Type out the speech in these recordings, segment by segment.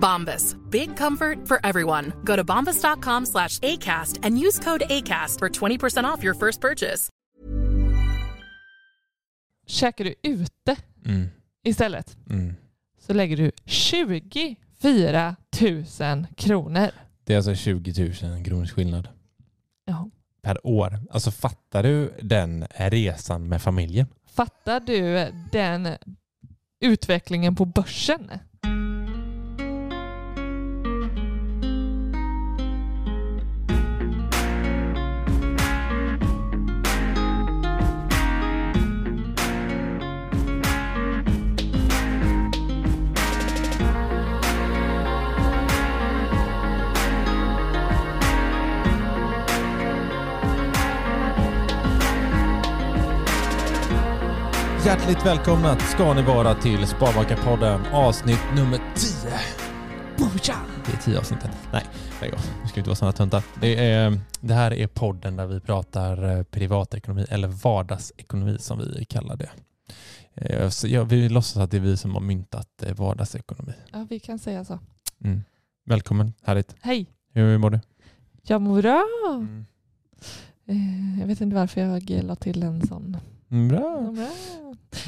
Bombas. Big comfort for everyone. Go to bombas.com slash ACAST and use code ACAST for 20% off your first purchase. Käkar du ute Mm. istället Mm. så lägger du 24 000 kronor. Det är alltså 20 000 kronors skillnad Ja. per år. Alltså fattar du den resan med familjen? Fattar du den utvecklingen på börsen? Hjärtligt välkomna ska ni vara till Sparmakarpodden avsnitt nummer 10. Boja! Det är 10 avsnittet. Nej, lägg av. Nu ska vi inte vara sådana töntar. Det, är, det här är podden där vi pratar eh, privatekonomi eller vardagsekonomi som vi kallar det. Eh, så jag, vi låtsas att det är vi som har myntat eh, vardagsekonomi. Ja, vi kan säga så. Mm. Välkommen, härligt. Hej, Hur mår du? jag mår bra. Mm. Jag vet inte varför jag la till en sån. Mm, Bra. Bra.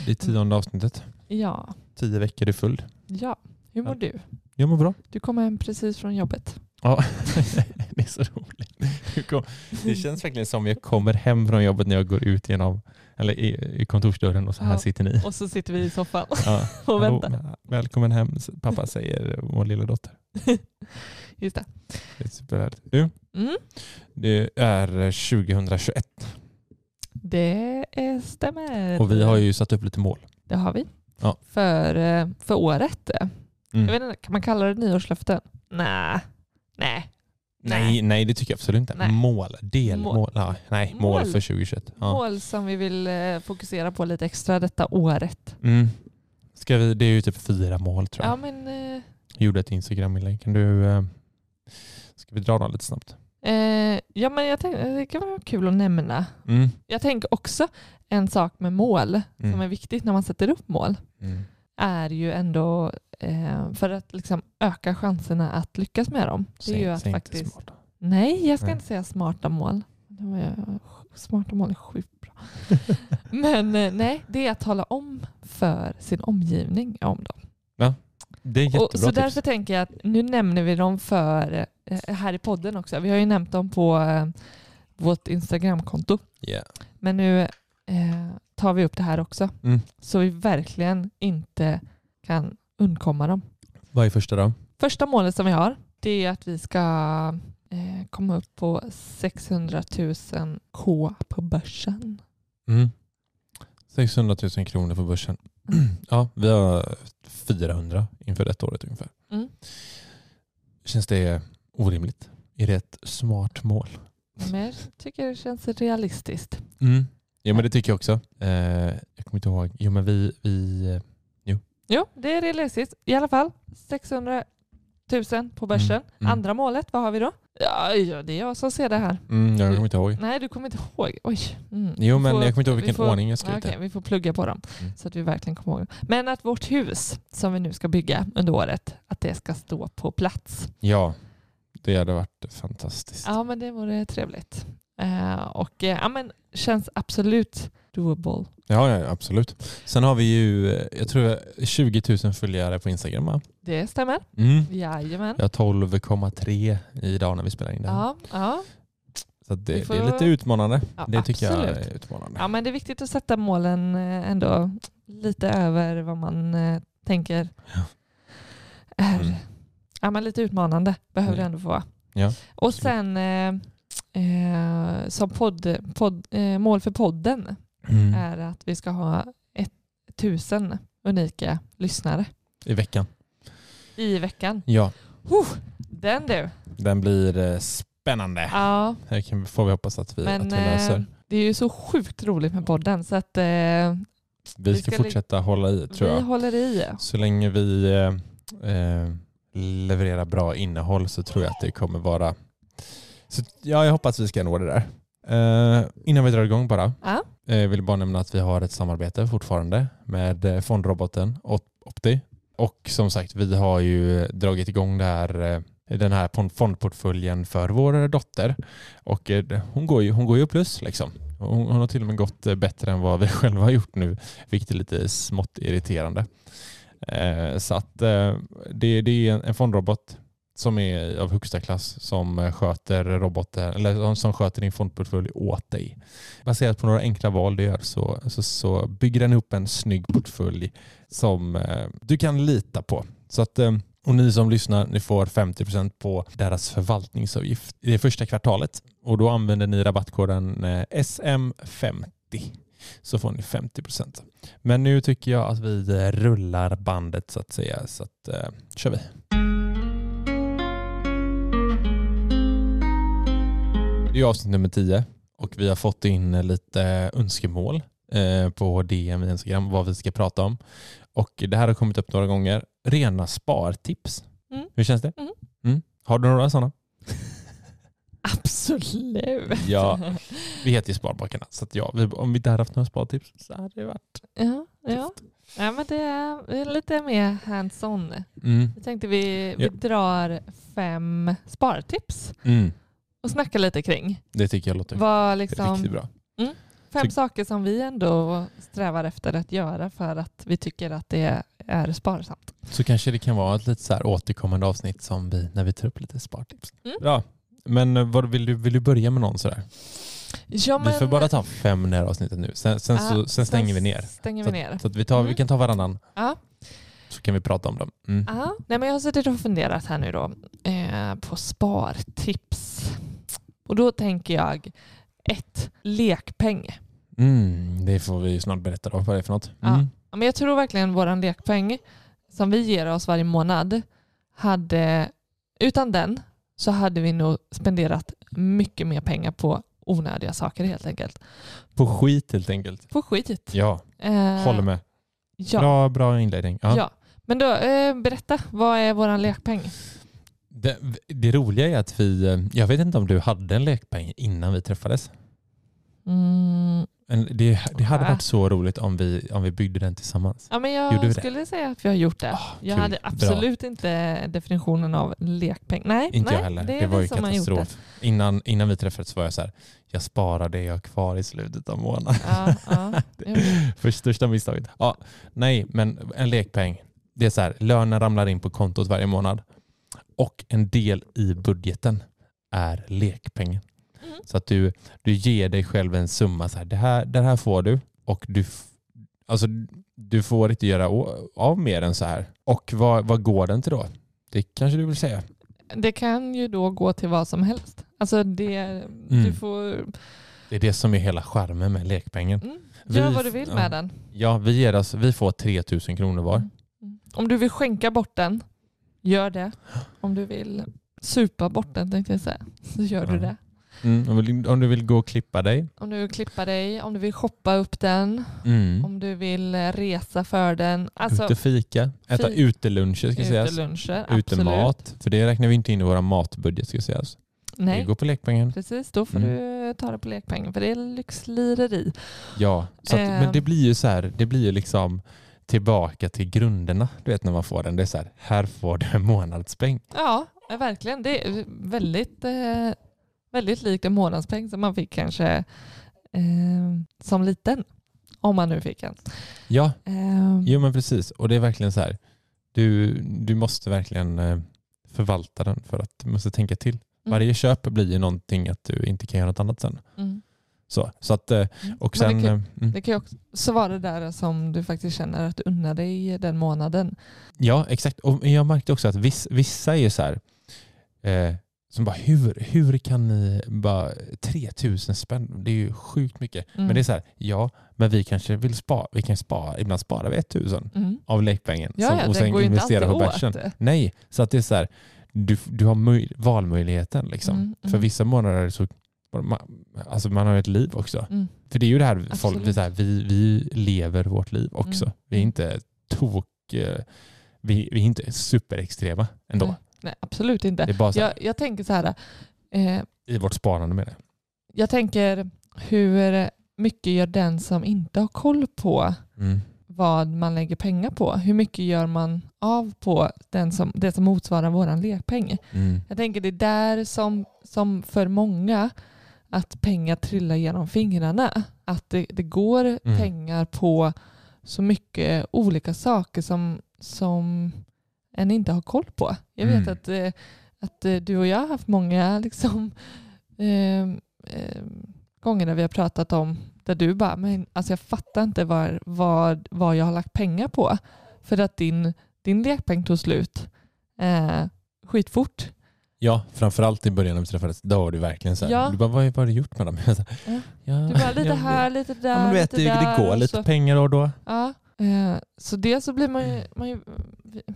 Det är tionde avsnittet. Ja, Tio veckor är full. ja. Hur mår du? Jag mår bra. Du kom hem precis från jobbet. Ja, det är så roligt. Det känns verkligen som jag kommer hem från jobbet när jag går ut genom eller i, i kontorsdörren och så här Ja. sitter ni. Och så sitter vi i soffan Ja. och väntar. Hallå, Välkommen hem, pappa säger vår lilla dotter. Just det. Det är superhärligt. Du, Mm. det är 2021 Det stämmer. och vi har ju satt upp lite mål. Det har vi. Ja. För, eh, för året. Mm. Jag vet inte, kan man kalla det nyårslöften? Nej. Nej. Nej, nej, det tycker jag absolut inte. Nej. Mål, delmål. Mål. Ja, nej, mål. Mål. för 2021. Ja. Mål som vi vill eh, fokusera på lite extra detta året. Mm. Ska vi, det är ju typ fyra mål tror jag. Ja, men eh, Gjorde ett Instagram-inlägg. Kan du... Ska vi dra dem lite snabbt? Eh, ja, men jag tänkte, det kan vara kul att nämna. Mm. Jag tänker också en sak med mål Mm. som är viktigt när man sätter upp mål Mm. är ju ändå eh, för att liksom öka chanserna att lyckas med dem. Det är ju att faktiskt... smart. Nej, jag ska inte säga smarta mål. Smarta mål är sjukt bra. Men eh, nej, det är att tala om för sin omgivning om dem. Det är jättebra Och, så tips. därför tänker jag att nu nämner vi dem för eh, här i podden också. Vi har ju nämnt dem på eh, vårt Instagramkonto. Yeah. Men nu eh, tar vi upp det här också. Mm. Så vi verkligen inte kan undkomma dem. Vad är första då? Första målet som vi har det är att vi ska eh, komma upp på 600 000 K på börsen. Mm. 600 000 kronor på börsen. ja, vi har 400 inför detta året ungefär. Mm. Känns det orimligt? Är det ett smart mål? Men jag tycker det känns realistiskt. Mm. Ja, men det tycker jag också. Eh, jag kommer inte ihåg. Jo, men vi... vi Jo, det är realistiskt. I alla fall 600 000 på börsen. Mm, mm. Andra målet, vad har vi då? Ja, ja, det är jag som ser det här. Mm, jag kommer inte ihåg. Nej, du kommer inte ihåg. Oj. Mm. Jo, men får- jag kommer inte ihåg vi vilken får- ordning jag skrev det. vi får plugga på dem Mm. så att vi verkligen kommer ihåg. Men att vårt hus som vi nu ska bygga under året, att det ska stå på plats. Ja, det hade varit fantastiskt. Ja, men det vore trevligt. Eh, och eh, ja, men känns absolut doable. Ja, ja, absolut. Sen har vi ju, eh, jag tror jag, 20 000 följare på Instagram? Det stämmer. Mm. Jajamän. Jag har 12,3 idag när vi spelar in det här. Ja, ja. Så det, får- det är lite utmanande. Ja, det tycker jag absolut. är utmanande. ja, men det är viktigt att sätta målen eh, ändå lite över vad man eh, tänker är Mm. ja, men lite utmanande. Behöver Mm. det ändå få vara. Ja, Och sen eh, eh, som podd, podd, eh, mål för podden Mm. är att vi ska ha ett tusen unika lyssnare I veckan. I veckan. Ja, Den du. den blir eh, spännande. Ja, Här får vi hoppas att vi, men att vi löser. eh, det är ju så sjukt roligt med podden så att eh, Vi vi ska, ska fortsätta hålla i tror vi jag. håller i. Så länge vi eh, eh, levererar bra innehåll så tror jag att det kommer vara... Så, ja, jag hoppas vi ska nå det där. Eh, innan vi drar igång bara. Ja. Eh, vill bara nämna att vi har ett samarbete fortfarande med fondroboten Op- Opti. Och som sagt, vi har ju dragit igång det här, eh, den här fondportföljen för vår dotter. Och eh, hon går ju, hon går ju plus liksom. Hon, hon har till och med gått eh, bättre än vad vi själva har gjort nu, vilket är lite smått irriterande. Eh, så att eh, det, det är en, en fondrobot som är av högsta klass som eh, sköter robotar eller eh, som sköter din fondportfölj åt dig. Baserat på några enkla val du gör så, så, så bygger den upp en snygg portfölj som eh, du kan lita på. Så att, eh, och ni som lyssnar, ni får 50% på deras förvaltningsavgift i det första kvartalet. Och då använder ni rabattkoden eh, SM50 så får ni 50%. Men nu tycker jag att vi eh, rullar bandet så att säga. Så att, eh, kör vi. Det är avsnitt nummer 10 och vi har fått in lite önskemål eh, på DM i Instagram vad vi ska prata om. Och det här har kommit upp några gånger. Rena spartips. Mm. Hur känns det? Mm. Mm. Har du några sådana? Absolut. Ja. Vi heter ju Sparbakarna så ja, vi, om vi inte hade haft några spartips så hade det varit Ja, ja. ja men det är, det är lite mer hands-on. mm. Jag tänkte vi, vi Ja. drar fem spartips Mm. Och snackar lite kring. Det tycker jag låter Vad liksom, riktigt bra. fem Tyck- saker som vi ändå strävar efter att göra för att vi tycker att det är sparsamt. Så kanske det kan vara ett lite så här återkommande avsnitt som vi, när vi tar upp lite spartips. Mm. Bra. Men eh, vad, vill, du, vill du börja med någon sådär? Ja, Vi får bara ta fem här avsnittet nu. Sen, sen, Ja, så, sen stänger vi ner. Stänger Så, vi ner. att- så att vi, tar, vi Mm. kan ta varannan Ja. så kan vi prata om dem. Mm. Ja, nej, men jag har suttit och funderat här nu då eh, på spartips. Och då tänker jag ett lekpeng. Mm, det får vi snart berätta då, vad det är för något. Mm. Ja, men jag tror verkligen vår lekpeng som vi ger oss varje månad hade, utan den så hade vi nog spenderat mycket mer pengar på onödiga saker helt enkelt. På skit helt enkelt. På skit. Ja, Eh, håller med. Ja. Bra, bra inledning. Ja. ja. Men då, eh, berätta, vad är vår lekpeng? Det, det roliga är att vi, eh, jag vet inte om du hade en lekpeng innan vi träffades. Mm, det, det hade varit så roligt om vi, om vi byggde den tillsammans. ja, men jag skulle säga att vi har gjort det. Ah, jag kul. hade absolut inte definitionen av lekpeng. Nej, Inte nej, jag heller. Det, Det, var ju katastrof. Innan, innan vi träffades var jag så här, jag sparar det jag har kvar i slutet av månaden. Ja, ja. För största misstaget. Ja, nej, men en lekpeng. Det är så här, lönen ramlar in på kontot varje månad. Och en del i budgeten är lekpengen. Mm. Så att du, du ger dig själv en summa. Så här, det, här, det här får du. Och du, alltså, du får inte göra av mer än så här. Och vad, vad går den till då? Det kanske du vill säga? Det kan ju då gå till vad som helst. Alltså det, du Mm. får Det är det som är hela charmen med lekpengen. mm, gör Vi- vad du vill ja. med den. Ja, vi, ger oss, vi får 3000 kronor var. Mm. Om du vill skänka bort den, gör det. Om du vill supa bort den tänkte jag säga, så gör du det. Mm. Om, du, om du vill gå och klippa dig. Om du vill klippa dig, om du vill shoppa upp den, Mm. om du vill eh, resa för den. Alltså, Ut och fika. Äta fi- uteluncher ska sägas. uteluncher, absolut. Utemat. För det räknar vi inte in i våra matbudget ska sägas. Det Nej, går på lekpengen. precis. Då får Mm. du ta det på lekpengen för det är lyxlireri. Ja, så att, men Ehm. det blir ju så här, det blir ju liksom tillbaka till grunderna. Du vet när man får den. Det är så här, här får du en månadspeng. Ja, verkligen. Det är väldigt, eh, väldigt likt en månadspeng som man fick kanske eh, som liten. Om man nu fick en. Ja, Eh, jo men precis. Och det är verkligen så här, du, du måste verkligen eh, förvalta den för att du måste tänka till. Varje köp blir ju någonting att du inte kan göra något annat sen. mm. Så, så att, eh, och Men sen... det kan- eh, mm. Det kan ju också vara det där som du faktiskt känner att du unnar dig den månaden. Ja, exakt. Och jag märkte också att viss, vissa är ju så här, eh, som bara hur, hur kan ni bara 3000 spänn, det är ju sjukt mycket. Mm. Men det är så här, ja, men vi kanske vill spara, vi kan spara, ibland sparar vi 1000 Mm. av lekpengen Ja, som, ja, och sen går investera på bärsen. Nej, så att det är så här, du, du har möj, valmöjligheten liksom. Mm, För mm. vissa månader så, alltså man har ju ett liv också. Mm. För det är ju det här, folk, Absolut. vi, så här, vi, vi lever vårt liv också. Mm. Vi är inte tok, eh, vi, vi är inte superextrema ändå. Nej, nej, absolut inte. Det här, Jag, jag tänker så här, eh, i vårt sparande med det. jag tänker hur mycket gör den som inte har koll på Mm. vad man lägger pengar på? Hur mycket gör man av på den som, det som motsvarar våran lekpeng? Mm. Jag tänker det är där som, som för många att pengar trillar genom fingrarna. Att det, det går Mm. pengar på så mycket olika saker som, som en inte har koll på. Jag vet Mm. att, eh, att eh, du och jag har haft många liksom, eh, eh, gånger där vi har pratat om där du bara, men alltså jag fattar inte vad, vad, vad jag har lagt pengar på. För att din, din lekpeng tog slut eh, skitfort. Ja, framförallt i början när vi träffades, då var du verkligen så här, Ja. du bara, vad, har du gjort med dem? Jag Ja. ja, Du bara lite här, lite där, Ja, men du vet, lite det, där. det går och lite pengar och då. Ja, eh, så det så blir man ju, man ju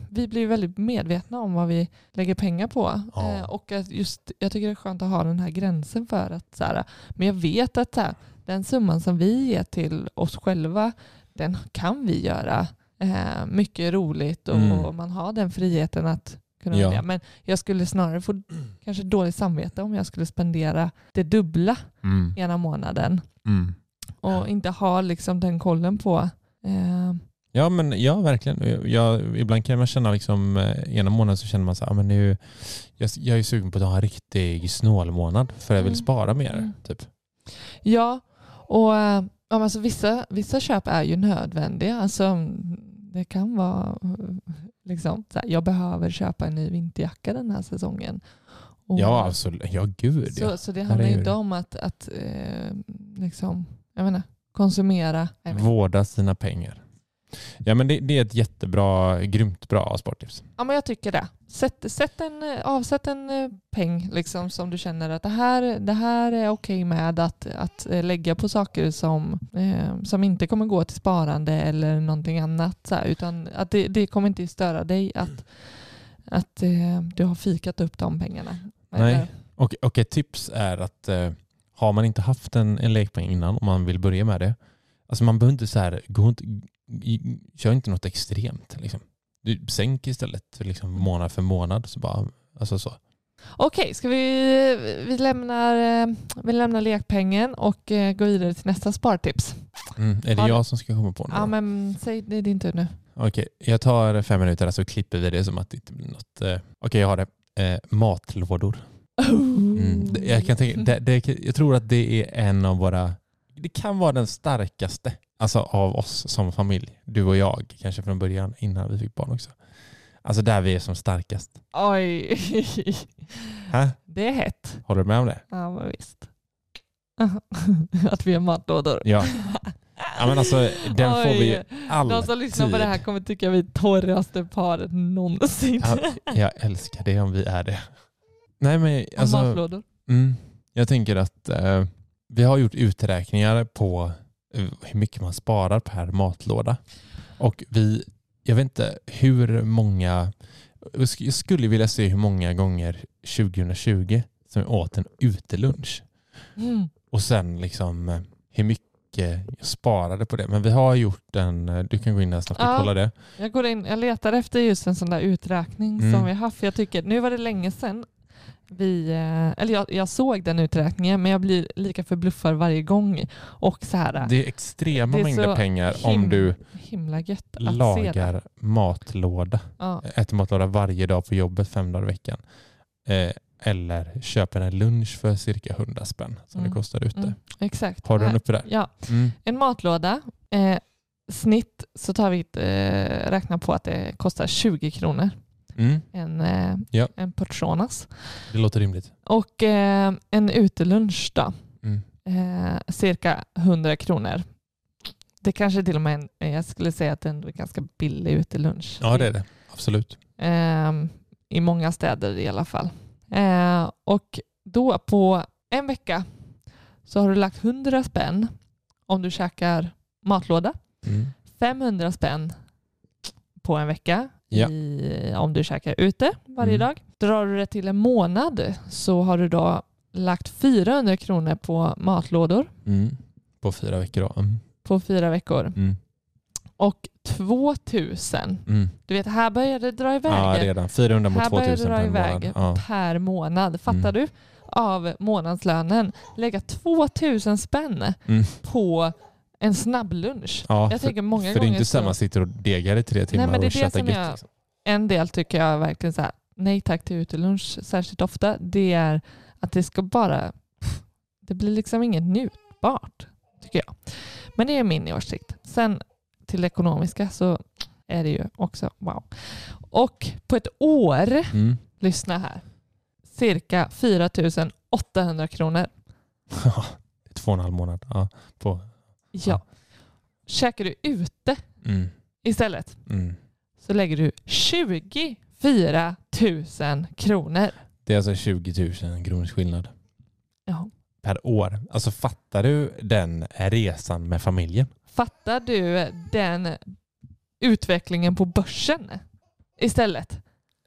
vi- blir väldigt medvetna om vad vi lägger pengar på. Ja. Eh, och att just, jag tycker det är skönt att ha den här gränsen för att så här, men jag vet att så här, den summan som vi ger till oss själva, den kan vi göra eh, mycket roligt och, Mm. och man har den friheten att kunna Ja. välja. Men jag skulle snarare få kanske dåligt samvete om jag skulle spendera det dubbla Mm. ena månaden Mm. och inte ha liksom den kollen på eh, Ja, men ja, verkligen. Jag, ibland kan man känna liksom, eh, ena månaden så känner man så här, "Ah, men nu, jag, jag är sugen på att ha en riktig snålmånad för jag vill Mm. spara mer. Mm. Typ. Ja, och eh, ja, alltså, vissa, vissa köp är ju nödvändiga. Alltså, det kan vara liksom, så här, jag behöver köpa en ny vinterjacka den här säsongen. Och, Ja, absolut. Ja, gud ja. så, så det handlar ju inte om att, att eh, liksom, jag menar, konsumera. Jag vet. Vårda sina pengar. Ja, men det, det är ett jättebra, grymt bra sporttips. Ja, men jag tycker det. Sätt, sätt en, avsätt en eh, peng liksom, som du känner att det här, det här är okej med att, att eh, lägga på saker som, eh, som inte kommer gå till sparande eller någonting annat. Så här, utan att det, det kommer inte störa dig att, att eh, du har fikat upp de pengarna. Nej. Eller- Och, och ett tips är att eh, har man inte haft en, en lekpeng innan och man vill börja med det, alltså man behöver inte så här, gå kör inte något extremt. Liksom. Du sänk istället liksom, månad för månad. Så bara, alltså så. Okej, ska vi, vi, lämnar, eh, vi lämnar lekpengen och eh, går vidare till nästa spartips. Mm. Är det Har- jag som ska komma på nu? Ja, men säg det är din tur nu. Okej, jag tar fem minuter så klipper vi det som att det inte blir något. Eh, Okej, jag har det. Eh, matlådor. Mm. Det- Jag, kan tänka, det, det, jag tror att det är en av våra, det kan vara den starkaste alltså av oss som familj. Du och jag, kanske från början innan vi fick barn också. Alltså där vi är som starkast. Oj, Hä? det är hett. Håller du med om det? Ja, men visst. Att vi har matlådor. Ja. Ja men alltså den får vi ju Oj, alltid. De som lyssnar på det här kommer tycka vi är torraste paret någonsin. Ja, jag älskar det om vi är det. Nej men alltså. matlådor. Mm, jag tänker att eh, vi har gjort uträkningar på hur mycket man sparar per matlåda. Och vi, jag vet inte hur många, jag skulle vilja se hur många gånger 2020 som vi åt en utelunch. Mm. Och sen liksom hur mycket jag sparade på det. Men vi har gjort en, du kan gå in här snabbt och Ja. kolla det. Jag, går in, jag letar efter just en sån där uträkning Mm. som vi haft. Jag tycker, nu var det länge sedan vi, eh, eller jag, jag såg den uträkningen men jag blir lika förbluffad varje gång. Och så här, Det är extrema Det är mängder pengar him- om du lagar matlåda. Ja. Äter matlåda varje dag på jobbet fem dagar i veckan. Eh, eller köper en lunch för cirka 100 spänn som Mm. det kostar ute. Mm, exakt. Har du den uppe där? Ja, Mm. en matlåda. Eh, snitt så tar vi eh, räknar på att det kostar 20 kronor Mm. en, eh, Ja. en portionas. Det låter rimligt. Och eh, en utelunch då, Mm. eh, cirka 100 kronor. Det kanske till och med en, jag skulle säga att det ändå är ganska billig utelunch. Ja det är det. Absolut. Eh, I många städer i alla fall. Eh, och då på en vecka så har du lagt 100 spänn om du käkar matlåda. Mm. 500 spänn på en vecka Ja. i, om du käkar ute varje Mm. dag. Drar du det till en månad så har du då lagt 400 kronor på matlådor Mm. På fyra veckor då. Mm. på fyra veckor. Mm. Och 2000, Mm. du vet här börjar det dra iväg. Ja redan. 400 mot här börjar det 2000 dra per iväg månad. Ja. per månad. Fattar Mm. du? Av månadslönen. Lägga 2000 spänn Mm. på en snabblunch. Ja, jag tänker många för det är gånger inte så man sitter och degar i tre timmar men det är och det tjötar som gött. jag- Liksom. en del tycker jag verkligen så här, nej tack till utelunch särskilt ofta, det är att det ska bara, det blir liksom inget njutbart, tycker jag. Men det är min åsikt. Sen till det ekonomiska så är det ju också wow. Och på ett år, Mm. lyssna här, cirka 4 800 kronor. Två och en halv månad. Ja. På. Ja. Käkar du ute Mm. istället Mm. så lägger du 24 000 kronor. Det är alltså 20 000 kronors skillnad Ja. per år. Alltså fattar du den resan med familjen? Fattar du den utvecklingen på börsen istället?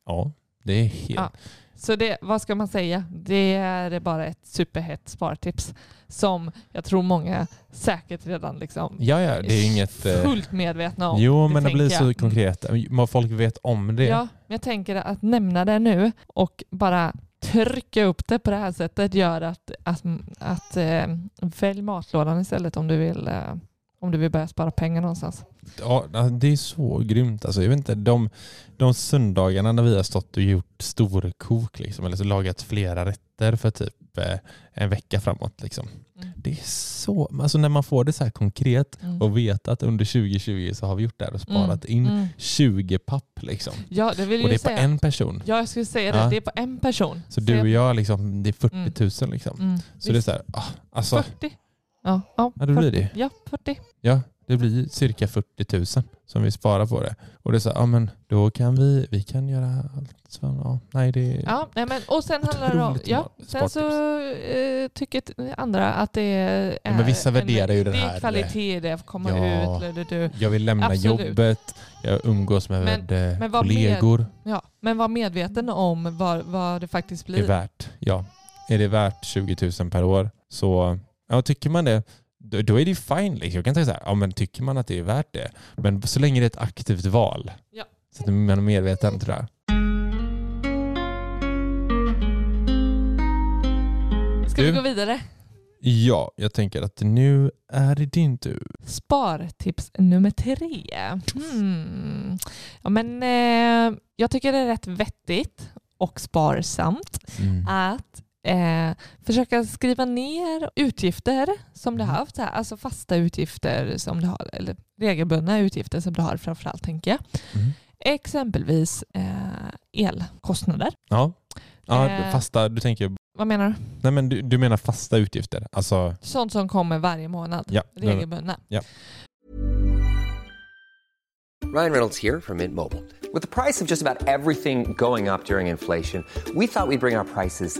Ja, det är helt... Ja. Så det, vad ska man säga? Det är bara ett superhett spartips som jag tror många säkert redan liksom Ja, ja, det är inget... eh, fullt medvetna om. Jo, men det tänker blir så jag. konkret. Vad Folk vet om det. Ja, men jag tänker att nämna det nu och bara trycka upp det på det här sättet gör att, att, att eh, välj matlådan istället om du vill eh, om du vill börja spara pengar någonstans. Ja, det är så grymt. Alltså, jag vet inte, de, de söndagarna när vi har stått och gjort storkok, liksom, eller så lagat flera rätter för typ eh, en vecka framåt. Liksom. Mm. Det är så, alltså när man får det så här konkret Mm. och vet att under 2020 så har vi gjort det här och sparat in Mm. 20 papp. Liksom. Ja, det vill Och det är på säga. en person. Ja, jag skulle säga det. Ja. Det är på en person. Så du och jag, liksom, det är 40 Mm. 000. Liksom. Mm. Så det är så här, ah, alltså, 40. Ja, ja, Ja, det blir 40. det. Ja, 40. ja, det blir cirka 40 000 som vi sparar på det. Och det är så ja men då kan vi, vi kan göra allt. Så, ja, nej, det är... Ja, nej, men, och sen handlar det om... Ja, sen så eh, tycker andra att det är... Ja, men vissa en- värderar ju den det är här- kvalitet, det är att komma Ja. ut. Du, du. Jag vill lämna Absolut. jobbet, jag umgås med, Men- med, men kollegor. Ja, men var medveten om vad, vad det faktiskt Det är blir. värt, ja. Är det värt 20 000 per år så, ja tycker man det, då, då är det fine. Liksom. Jag kan säga så här, ja men tycker man att det är värt det, men så länge det är ett aktivt val. Ja. Så att man är medveten tror jag. Ska Du? vi gå vidare? Ja, jag tänker att nu är det din tur. Spartips nummer tre. Hmm. Ja, men, eh, jag tycker det är rätt vettigt och sparsamt Mm. att eh, försöka skriva ner utgifter som du har haft, så här, alltså fasta utgifter som du har, eller regelbundna utgifter som du har framförallt tänker jag. Mm. Exempelvis eh, elkostnader. Ja, ja Eh. fasta, du tänker, Vad menar du? nej men du, du menar fasta utgifter? Alltså, Sånt som kommer varje månad, ja. regelbundna. Ryan Reynolds here from Mint Mobile. With the price of just about everything going up during inflation, we thought we'd bring our prices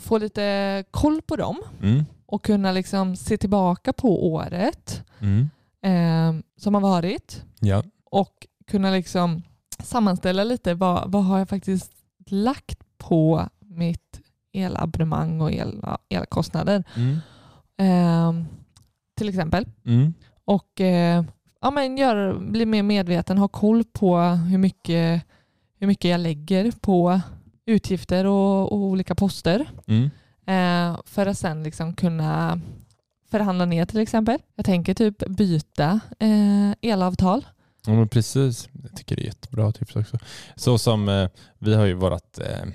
få lite koll på dem Mm. och kunna liksom se tillbaka på året Mm. eh, som har varit Ja. och kunna liksom sammanställa lite vad, vad har jag faktiskt lagt på mitt elabonnemang och el, elkostnader. Mm. Eh, till exempel. Mm. Och eh, ja, men gör, bli mer medveten, ha koll på hur mycket, hur mycket jag lägger på utgifter och, och olika poster. Mm. Eh, för att sen liksom kunna förhandla ner till exempel. Jag tänker typ byta eh, elavtal. Ja, men precis. Jag tycker det är jättebra tips också. Så som eh, vi har ju vårt eh,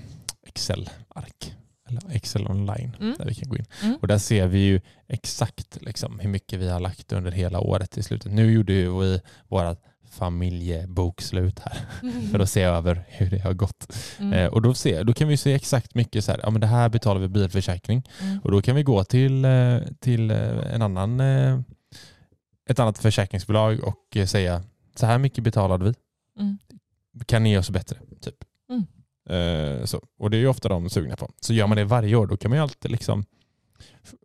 Excel-ark, eller Excel online, Mm. där vi kan gå in. Mm. Och där ser vi ju exakt liksom, hur mycket vi har lagt under hela året i slutet. Nu gjorde vi vårt familjebokslut här för att se över hur det har gått. Mm. Eh, och då, ser, då kan vi se exakt mycket så här, ja men det här betalar vi bilförsäkring. Mm. Och då kan vi gå till, eh, till eh, en annan, eh, ett annat försäkringsbolag och säga så här mycket betalade vi. Mm. Kan ni ge oss bättre? Typ. Mm. Eh, så. Och det är ju ofta de sugna på. Så gör man det varje år då kan man ju alltid liksom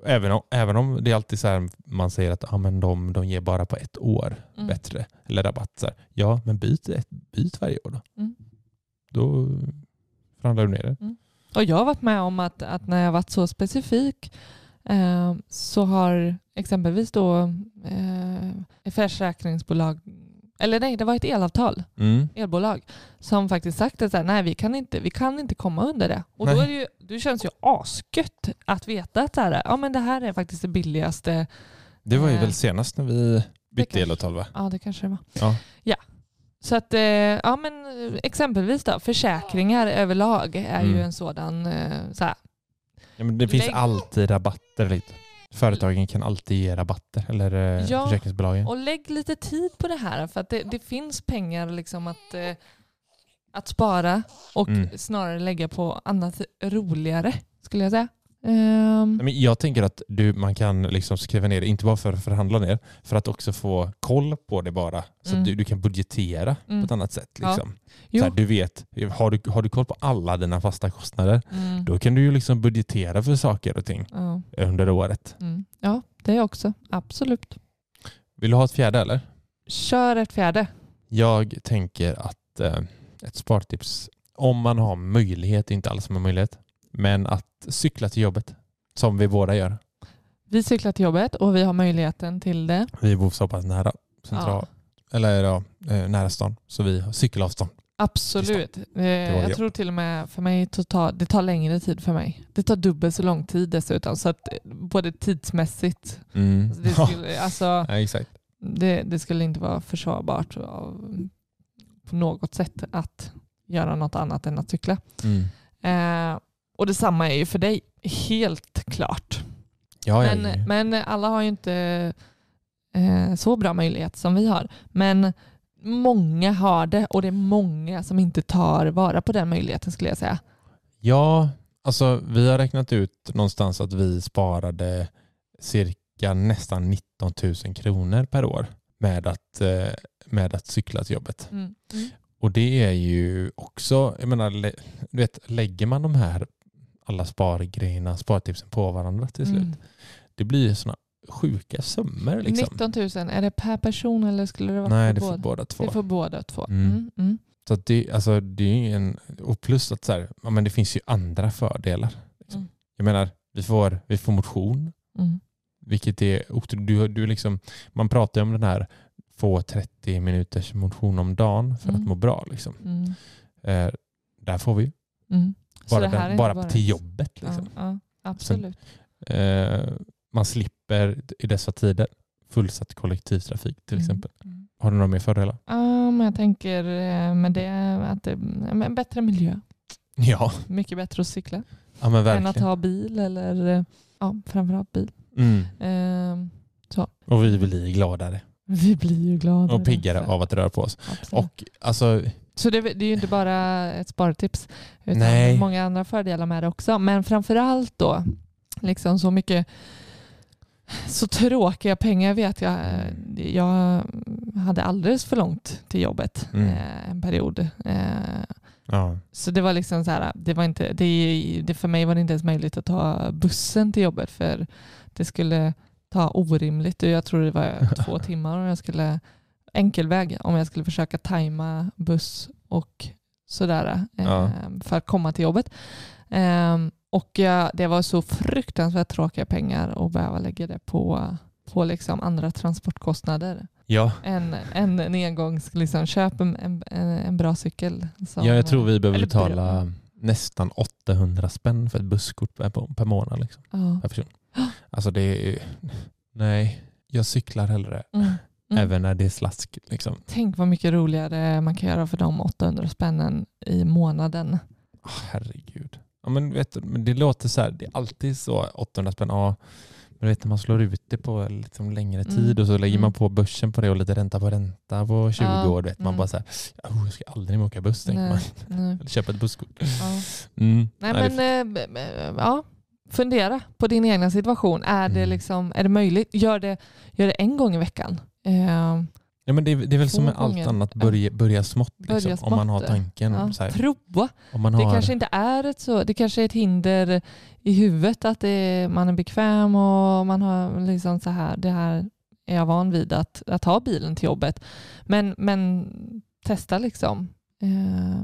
Även om, även om det är alltid så här man säger att ah, men de, de ger bara på ett år Mm. bättre eller rabatt. Ja, men byt, ett, byt varje år då. Mm. Då förhandlar du ner det. Och jag har varit med om att, att när jag varit så specifik eh, så har exempelvis då eh, försäkringsbolag, eller nej det var ett elavtal, Mm. elbolag, som faktiskt sagt att så här, nej vi kan, inte, vi kan inte komma under det. Och då, är det, ju, det känns ju asgött att veta att så här, ja, men det här är faktiskt det billigaste. Det var ju Eh, väl senast när vi bytte elavtal va? Ja det kanske det var. Ja. Ja. Så att, eh, ja men eh, exempelvis då, försäkringar överlag är ju Mm. en sådan så här, Ja, men det finns alltid rabatter. Lite. Företagen kan alltid ge rabatter, eller eh, Ja, försäkringsbolagen. Och lägg lite tid på det här för att det, det finns pengar liksom att, eh, att spara och Mm. snarare lägga på annat roligare skulle jag säga. Men jag tänker att du, man kan liksom skriva ner det, inte bara för att förhandla ner, för att också få koll på det bara. Så Mm. att du, du kan budgetera Mm. på ett annat sätt. Ja. Liksom. Jo. Så här, du vet, har du, har du koll på alla dina fasta kostnader, mm, då kan du ju liksom budgetera för saker och ting ja, under året. mm. ja, det också. Absolut. Vill du ha ett fjärde eller? Kör ett fjärde. Jag tänker att eh, ett spartips, om man har möjlighet, inte alla som har möjlighet, men att cykla till jobbet, som vi båda gör. Vi cyklar till jobbet och vi har möjligheten till det. Vi bor så pass nära central, eller ja, eh, nära stan, så vi har cykelavstånd. Absolut. Jag det. tror till och med för mig totalt, det tar längre tid för mig. Det tar dubbelt så lång tid dessutom. Så att eh, både tidsmässigt, Mm. det skulle, alltså, ja, det, det skulle inte vara försvarbart av, på något sätt att göra något annat än att cykla. Mm. Eh, och detsamma är ju för dig, helt klart. Ja, ja, Men, ja. men alla har ju inte eh, så bra möjlighet som vi har. Men många har det och det är många som inte tar vara på den möjligheten skulle jag säga. ja, alltså vi har räknat ut någonstans att vi sparade cirka nästan 19 000 kronor per år med att, eh, med att cykla till jobbet. Mm. Mm. Och det är ju också, jag menar, du vet, lägger man de här alla spargrejerna, spartipsen på varandra till slut, Mm. det blir ju sådana sjuka summor. Liksom. 19 000, är det per person eller skulle det vara Nej, för det får båda? båda två. Det får båda två. Mm. Mm. Mm. Så det, alltså, det är ju en, och plus att så här, ja, men det finns ju andra fördelar. Liksom. Mm. Jag menar, Vi får, vi får motion, Mm. vilket är du, du liksom, Man pratar ju om den här få 30 minuters motion om dagen för att må bra. Liksom. Eh, där får vi. Mm. Bara, den, inte bara, till jobbet. Liksom. Ja, ja, absolut. Eh, man slipper i dessa tider fullsatt kollektivtrafik till Mm. exempel. Mm. Har du några mer fördelar? Ja, men jag tänker eh, med det att det är bättre miljö. Ja, Mycket bättre att cykla ja men än verkligen. att ha bil eller ja, framförallt bil. Mm. Eh, så. Och vi blir gladare Vi blir ju glada. och piggare av att röra på oss. Absolut. Och alltså, Så det, det är ju inte bara ett spartips utan Nej. många andra fördelar med det också. Men framförallt då liksom så mycket så tråkiga pengar vet jag. Jag hade alldeles för långt till jobbet Mm. eh, en period. Eh, ja. så det var liksom så här, det var inte, det, det för mig var det inte ens möjligt att ta bussen till jobbet för det skulle ta orimligt. Jag tror det var två timmar om jag skulle enkelväg om jag skulle försöka tajma buss och sådär eh, Ja. för att komma till jobbet. Eh, och jag, det var så fruktansvärt tråkiga pengar att behöva lägga det på, på liksom andra transportkostnader. Ja. En, en, en engångs, liksom, köp en, en, en bra cykel. som- ja, jag tror vi behöver betala bra. nästan 800 spänn för ett busskort per, per månad. Liksom, Ja. per person. Alltså det är... Nej, jag cyklar hellre. Mm. Mm. Även när det är slask. Liksom. Tänk vad mycket roligare man kan göra för de 800 spännen i månaden. Herregud. Ja, men vet du, det låter så här, det är alltid så 800 spänn. Ja, men vet du, man slår ut det på liksom längre Mm. tid och så lägger Mm. man på börsen på det och lite ränta på ränta på 20 Ja, år. Vet man mm. bara så här, oh, jag ska aldrig mer åka buss. tänker man. nej. Eller köpa ett busskort. Ja. Mm. Nej, Nej, men eh, b- b- ja, fundera på din egna situation. Är, det, Mm. liksom, är det möjligt? Gör det, gör det en gång i veckan. Eh, Ja, men det, är, det är väl som med gånger. allt annat, börja, börja smått. Liksom, Börja Om man har smått. tanken. ja, Så här, prova. om man Det har, kanske inte är ett så, det kanske är ett hinder i huvudet att det är, man är bekväm och man har liksom så här, det här är jag van vid att, att ha bilen till jobbet. Men, men testa liksom. Eh,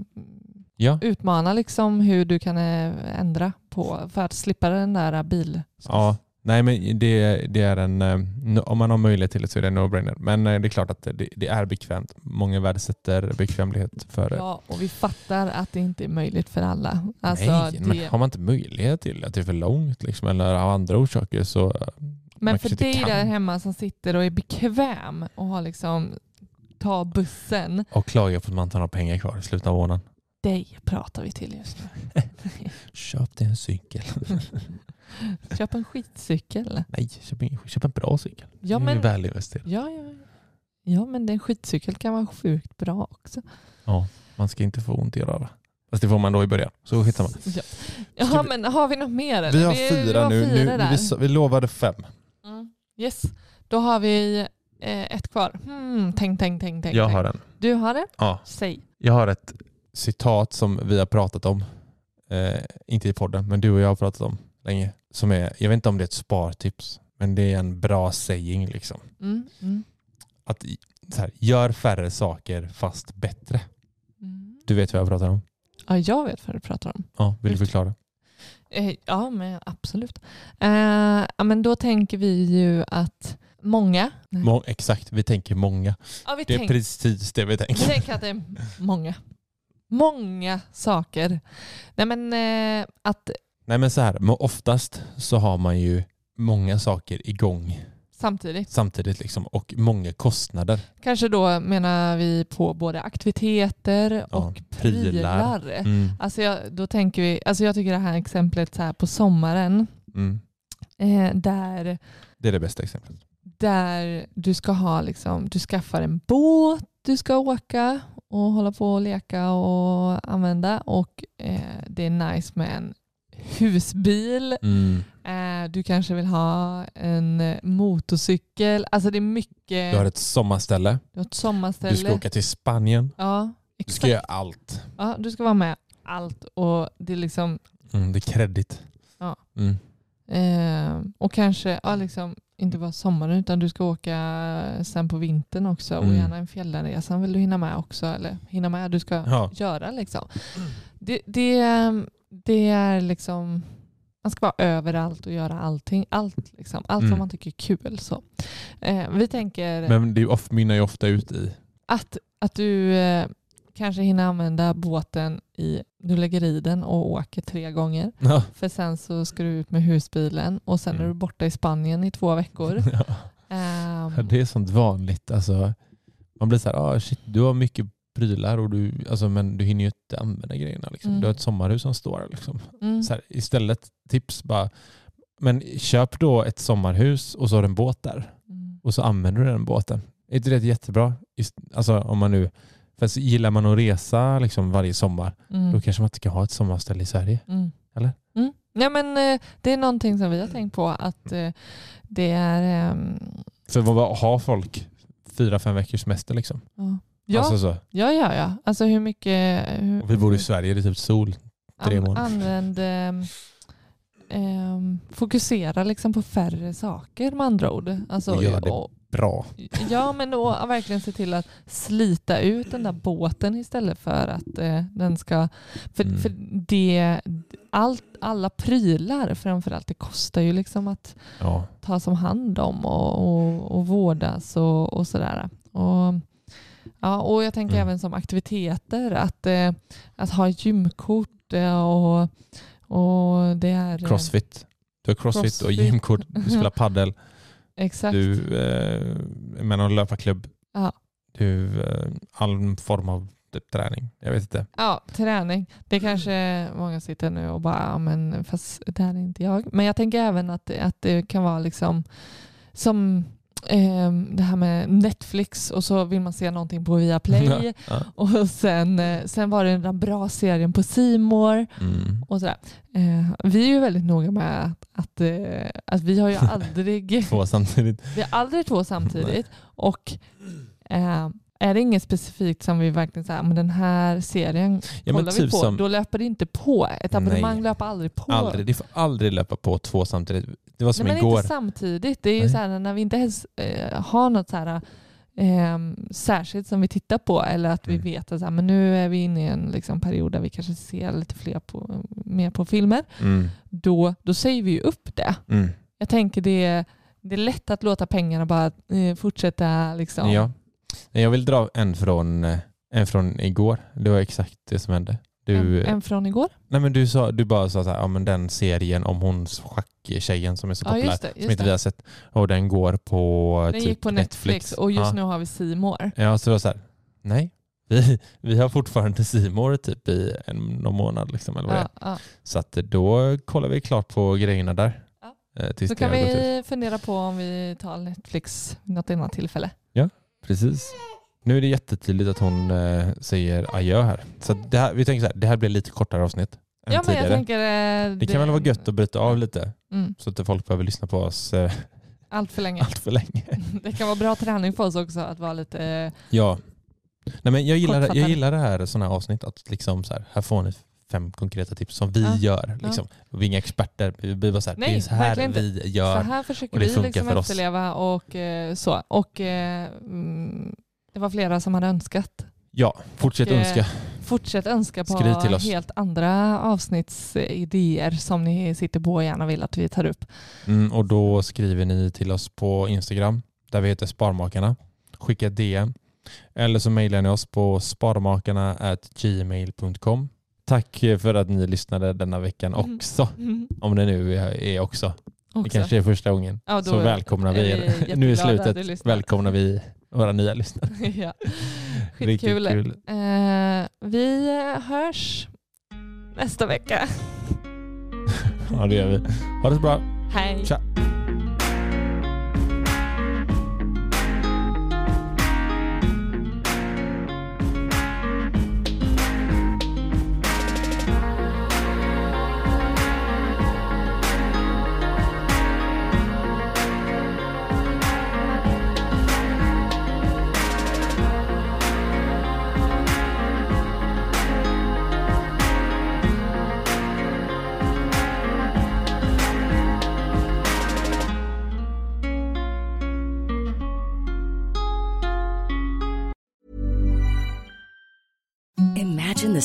ja, utmana liksom hur du kan eh, ändra på för att slippa den där bil... ja, nej, men det, det är en, eh, om man har möjlighet till det så är det en no-brainer. Men eh, det är klart att det, det är bekvämt. Många värdesätter bekvämlighet före Ja, och vi fattar att det inte är möjligt för alla. Alltså, Nej, det, men har man inte möjlighet till det, att det är för långt liksom, eller av andra orsaker så... men för dig kan. där hemma som sitter och är bekväm och har liksom ta bussen, Och klaga på att man inte har några pengar kvar i slutet av månaden. dig pratar vi till just nu. Köp dig en cykel. Köp en skitcykel. Nej, köp en, köp en bra cykel. Ja men, väl ja, ja, ja, men en skitcykel kan vara sjukt bra också. Ja, man ska inte få ont i röra. Fast det får man då i början. Så skitsamma. Ja. Jaha, men har vi något mer? Eller? Vi har fyra har nu. fyra nu vi, vi lovade fem. Mm. Yes, då har vi eh, ett kvar. Hmm, tänk, tänk, tänk, tänk. Jag har en. Du har det? Ja. Säg. Jag har ett citat som vi har pratat om. Eh, inte i podden, men du och jag har pratat om länge. Som är, jag vet inte om det är ett spartips, men det är en bra saying. Liksom. Mm, mm, Att här, gör färre saker fast bättre. mm. Du vet vad jag pratar om? Ja, jag vet vad du pratar om. Ja, vill du förklara? Eh, ja, men absolut. Eh, men då tänker vi ju att många... Må, exakt, vi tänker många. ja, vi, Det är tänk, precis det vi vi tänker. tänker att det är många. Många saker. Nej, men eh, att Nej men så här, men oftast så har man ju många saker igång samtidigt, samtidigt liksom, och många kostnader. kanske då menar vi på både aktiviteter Ja, och prylar. prylar. Mm, Alltså jag, då tänker vi, alltså jag tycker det här exemplet så här på sommaren, mm. eh, där, Det är det bästa exemplet. där du ska ha, liksom, du skaffar en båt, du ska åka och hålla på och leka och använda och eh, det är nice med en husbil. Mm. Eh, du kanske vill ha en eh, motorcykel. Alltså det är mycket. Du har ett sommarställe, du har ett sommarställe. du ska åka till Spanien, Ja, du exakt. ska göra allt. Ja, du ska vara med allt och det är liksom Mm, det är kredit. Ja. Mm. Eh, och kanske ja, liksom, inte bara sommaren utan du ska åka sen på vintern också och Mm. gärna en fjällresan vill du hinna med också. Eller hinna med, du ska Ja. göra liksom. Det, det, det är liksom Man ska vara överallt och göra allting. Allt, liksom. allt Mm. vad man tycker är kul. Så. Eh, vi tänker Men det är of- mynnar ju ofta ut i... att, att du eh, kanske hinner använda båten i, du lägger i den och åker tre gånger. Ja. För sen så ska du ut med husbilen och sen är Mm. du borta i Spanien i två veckor. Ja. Ehm, Det är sånt vanligt. Alltså, man blir så här, ah, shit, du har mycket prylar och du, alltså, men du hinner ju inte använda grejerna. Liksom. Mm. Du har ett sommarhus som står. Liksom. mm. Här, istället, tips bara, men köp då ett sommarhus och så har du en båt där. Mm. Och så använder du den båten. Är inte det jättebra? Alltså om man nu, för så gillar man att resa liksom varje sommar, Mm. då kanske man inte kan ha ett sommarställe i Sverige. Mm. Eller? Mm. Ja, men, eh, det är någonting som vi har tänkt på att eh, det är... ehm, För vad har folk fyra, fem veckors semester liksom? ja. Ja, Alltså så. ja, ja, ja. Alltså hur mycket... Hur, Och vi bor i Sverige, det är typ sol. tre an- månader. Använd... ehm, ehm, fokusera liksom på färre saker med andra ord. Alltså, Och gör det och- bra. Ja, men då verkligen se till att slita ut den där båten istället för att eh, den ska... För, Mm. för det, allt, alla prylar framförallt, det kostar ju liksom att Ja. tas om hand om och, och, och vårdas och, och sådär. Och, ja, och jag tänker Mm. även som aktiviteter, att, eh, att ha gymkort eh, och, och det är... eh, Crossfit. Du har crossfit, och Crossfit. gymkort, du spelar paddel, Exakt. du eh, är med någon löparklubb, Ja. du eh, all form av typ, träning. Jag vet inte. Ja, träning. Det kanske många sitter nu och bara, ja, men fast det här är inte jag. Men jag tänker även att, att det kan vara liksom som ehm, det här med Netflix och så vill man se någonting på Viaplay Ja. och sen, eh, sen var det den där bra serien på More Mm. och sådär. Eh, vi är ju väldigt noga med att, att, eh, att vi har ju aldrig Två samtidigt. vi har aldrig två samtidigt. Och eh, är det inget specifikt som vi verkligen säger, men den här serien Ja, kollar vi typ på, som- då löper det inte på. Ett abonnemang Nej. löper aldrig på. Aldrig, det får aldrig löpa på två samtidigt. Det var som Nej, men igår. inte samtidigt. Det är ju så här, när vi inte ens eh, har något så här, eh, särskilt som vi tittar på eller att vi Mm. vet att så här, men nu är vi inne i en liksom, period där vi kanske ser lite fler på, mer på filmer. Mm. Då, då säger vi ju upp det. Mm. Jag tänker det, det är lätt att låta pengarna bara eh, fortsätta liksom. Ja. Jag vill dra en från, eh, en från igår. Det var exakt det som hände. Du, en, en från igår. nej men du, sa, du bara sa så här, ja, men den serien om hon schacktjejen som är så Ja, populär, just det, som just inte det. vi har sett, och den går på Den typ gick på Netflix, och just ja. nu har vi More. Ja, så det var så här, nej, vi, vi har fortfarande Simor typ i en någon månad. Liksom, eller vad Ja, ja. Så att då kollar vi klart på grejerna där. Ja. eh, Tills Så kan vi fundera på om vi tar Netflix något annat tillfälle. Precis. Nu är det jättetydligt att hon eh, säger adjö här. Så det här, vi tänker så här, det här blir lite kortare avsnitt än Ja, men jag tidigare. tänker... eh, det kan väl vara gött att bryta av lite Mm, så att folk behöver lyssna på oss eh, allt för länge. allt för länge. Det kan vara bra träning för oss också att vara lite... eh, Ja. Nej, men jag, gillar, jag gillar det här sådana här avsnitt. Att liksom så här, här får ni fem konkreta tips som vi Ja. gör. Liksom. Vi är inga experter. Vi bara så här, det Nej, är så här vi Så gör. här försöker och det vi liksom för oss. efterleva och eh, så. Och eh, mm, det var flera som hade önskat. Ja, fortsätt Och, eh, önska. Fortsätt önska på Skriv till oss. helt andra avsnittsidéer som ni sitter på och gärna vill att vi tar upp. Mm, och då skriver ni till oss på Instagram där vi heter Sparmakarna. Skicka DM. Eller så mejlar ni oss på sparmakarna@gmail.com. Tack för att ni lyssnade denna veckan Mm. också. Mm. Om det nu är är också. Det Också. kanske är första gången. Ja, så välkomnar vi er. Nu i slutet välkomnar vi våra nya lyssnare. ja. Skitkul. kul. Eh, vi hörs nästa vecka. Ja, det gör vi. Ha det så bra. Hej. Tja.